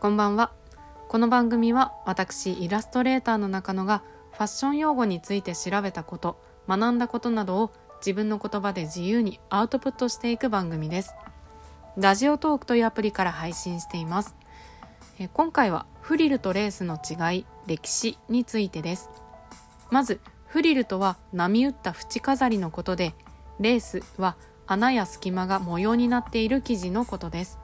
こんばんは。この番組は私イラストレーターの中野がファッション用語について調べたこと学んだことなどを自分の言葉で自由にアウトプットしていく番組です。ラジオトークというアプリから配信しています。え今回はフリルとレースの違い歴史についてです。まずフリルとは波打った縁飾りのことでレースは穴や隙間が模様になっている生地のことです。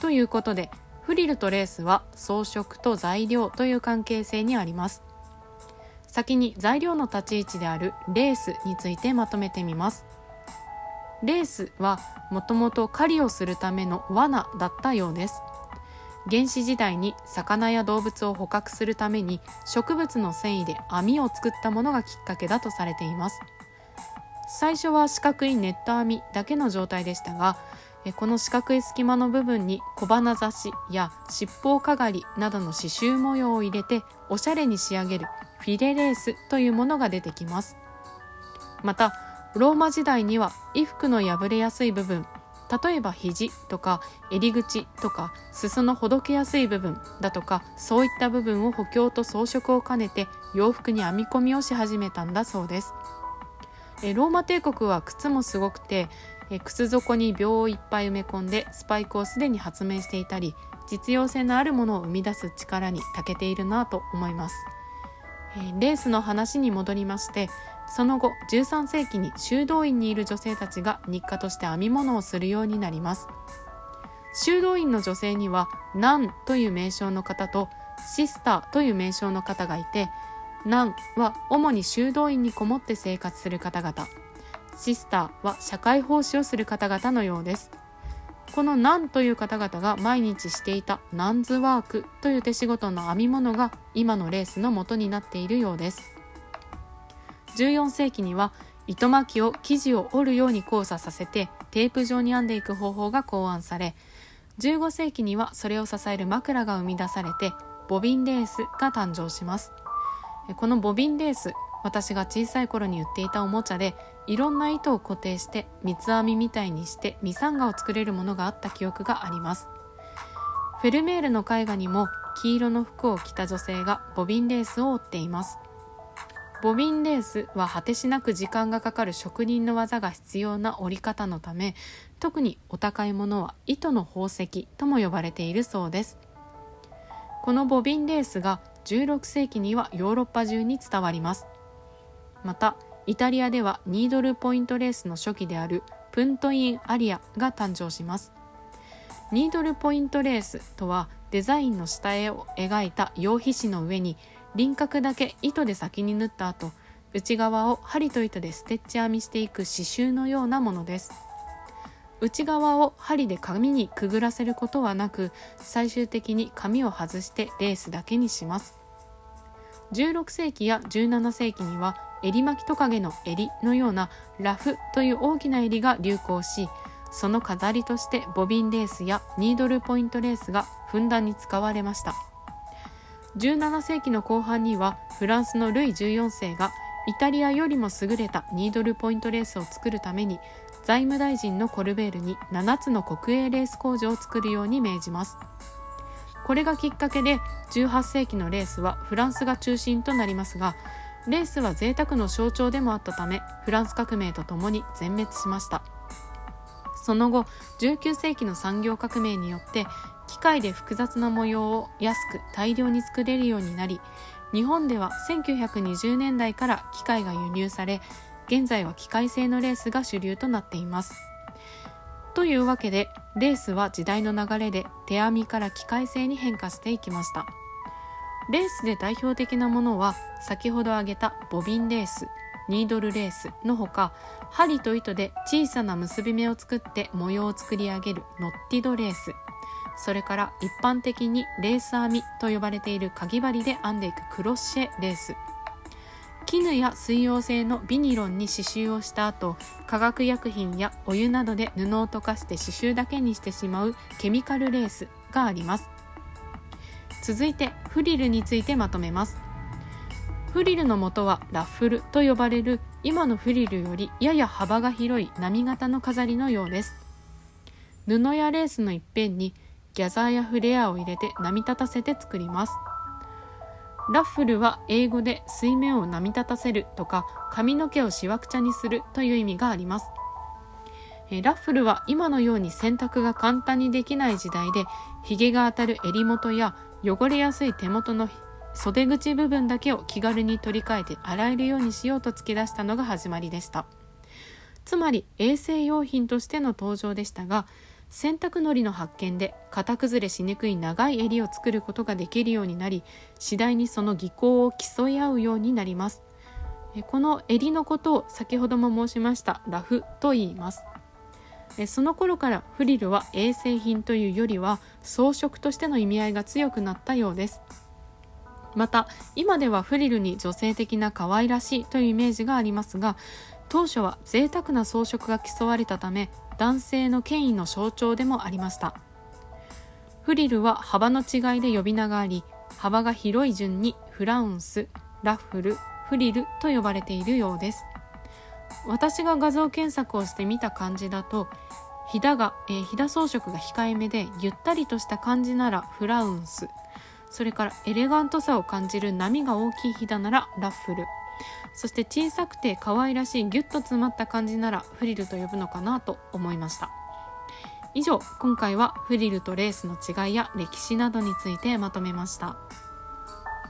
ということでフリルとレースは装飾と材料という関係性にあります。先に材料の立ち位置であるレースについてまとめてみます。レースはもともと狩りをするための罠だったようです。原始時代に魚や動物を捕獲するために植物の繊維で網を作ったものがきっかけだとされています。最初は四角いネット網だけの状態でしたがこの四角い隙間の部分に小鼻刺しや尻尾かがりなどの刺繍模様を入れておしゃれに仕上げるフィレレースというものが出てきます。またローマ時代には衣服の破れやすい部分例えば肘とか襟口とか裾のほどけやすい部分だとかそういった部分を補強と装飾を兼ねて洋服に編み込みをし始めたんだそうです。ローマ帝国は靴もすごくてえ靴底に秒をいっぱい埋め込んでスパイクをすでに発明していたり実用性のあるものを生み出す力に長けているなと思います、えレースの話に戻りましてその後13世紀に修道院にいる女性たちが日課として編み物をするようになります。修道院の女性にはナンという名称の方とシスターという名称の方がいてナンは主に修道院にこもって生活する方々。シスターは社会奉仕をする方々のようです。このナンという方々が毎日していたナンズワークという手仕事の編み物が今のレースの元になっているようです。14世紀には糸巻きを生地を折るように交差させてテープ状に編んでいく方法が考案され15世紀にはそれを支える枕が生み出されてボビンレースが誕生します。このボビンレース私が小さい頃に売っていたおもちゃでいろんな糸を固定して三つ編みみたいにしてミサンガを作れるものがあった記憶があります。フェルメールの絵画にも黄色の服を着た女性がボビンレースを織っています。ボビンレースは果てしなく時間がかかる職人の技が必要な織り方のため特にお高いものは糸の宝石とも呼ばれているそうです。このボビンレースが16世紀にはヨーロッパ中に伝わります。またイタリアではニードルポイントレースの初期であるプントインアリアが誕生します。ニードルポイントレースとはデザインの下絵を描いた羊皮紙の上に輪郭だけ糸で先に縫った後内側を針と糸でステッチ編みしていく刺繍のようなものです。内側を針で紙にくぐらせることはなく最終的に紙を外してレースだけにします。16世紀や17世紀には襟巻きトカゲの襟のようなラフという大きな襟が流行しその飾りとしてボビンレースやニードルポイントレースがふんだんに使われました。17世紀の後半にはフランスのルイ14世がイタリアよりも優れたニードルポイントレースを作るために財務大臣のコルベールに7つの国営レース工場を作るように命じます。これがきっかけで18世紀のレースはフランスが中心となりますがレースは贅沢の象徴でもあったためフランス革命とともに全滅しました。その後19世紀の産業革命によって機械で複雑な模様を安く大量に作れるようになり日本では1920年代から機械が輸入され現在は機械製のレースが主流となっています。というわけでレースは時代の流れで手編みから機械製に変化していきました。レースで代表的なものは先ほど挙げたボビンレースニードルレースのほか針と糸で小さな結び目を作って模様を作り上げるノッティドレースそれから一般的にレース編みと呼ばれているかぎ針で編んでいくクロッシェレース。絹や水溶性のビニロンに刺繍をした後化学薬品やお湯などで布を溶かして刺繍だけにしてしまうケミカルレースがあります。続いてフリルについてまとめます。フリルの元はラッフルと呼ばれる今のフリルよりやや幅が広い波型の飾りのようです。布やレースの一辺にギャザーやフレアを入れて波立たせて作ります。ラッフルは英語で水面を波立たせるとか髪の毛をしわくちゃにするという意味があります。ラッフルは今のように洗濯が簡単にできない時代でひげが当たる襟元や汚れやすい手元の袖口部分だけを気軽に取り替えて洗えるようにしようと突き出したのが始まりでした。つまり衛生用品としての登場でしたが洗濯のりの発見で型崩れしにくい長い襟を作ることができるようになり次第にその技巧を競い合うようになります。この襟のことを先ほども申しましたラフと言います。その頃からフリルは衛生品というよりは装飾としての意味合いが強くなったようです。また今ではフリルに女性的な可愛らしいというイメージがありますが当初は贅沢な装飾が競われたため男性の権威の象徴でもありました。フリルは幅の違いで呼び名があり幅が広い順にフラウンスラッフルフリルと呼ばれているようです。私が画像検索をしてみた感じだとひだが、えー、ひだ装飾が控えめでゆったりとした感じならフラウンス。それからエレガントさを感じる波が大きいひだならラッフル。そして小さくて可愛らしいギュッと詰まった感じならフリルと呼ぶのかなと思いました。以上今回はフリルとレースの違いや歴史などについてまとめました。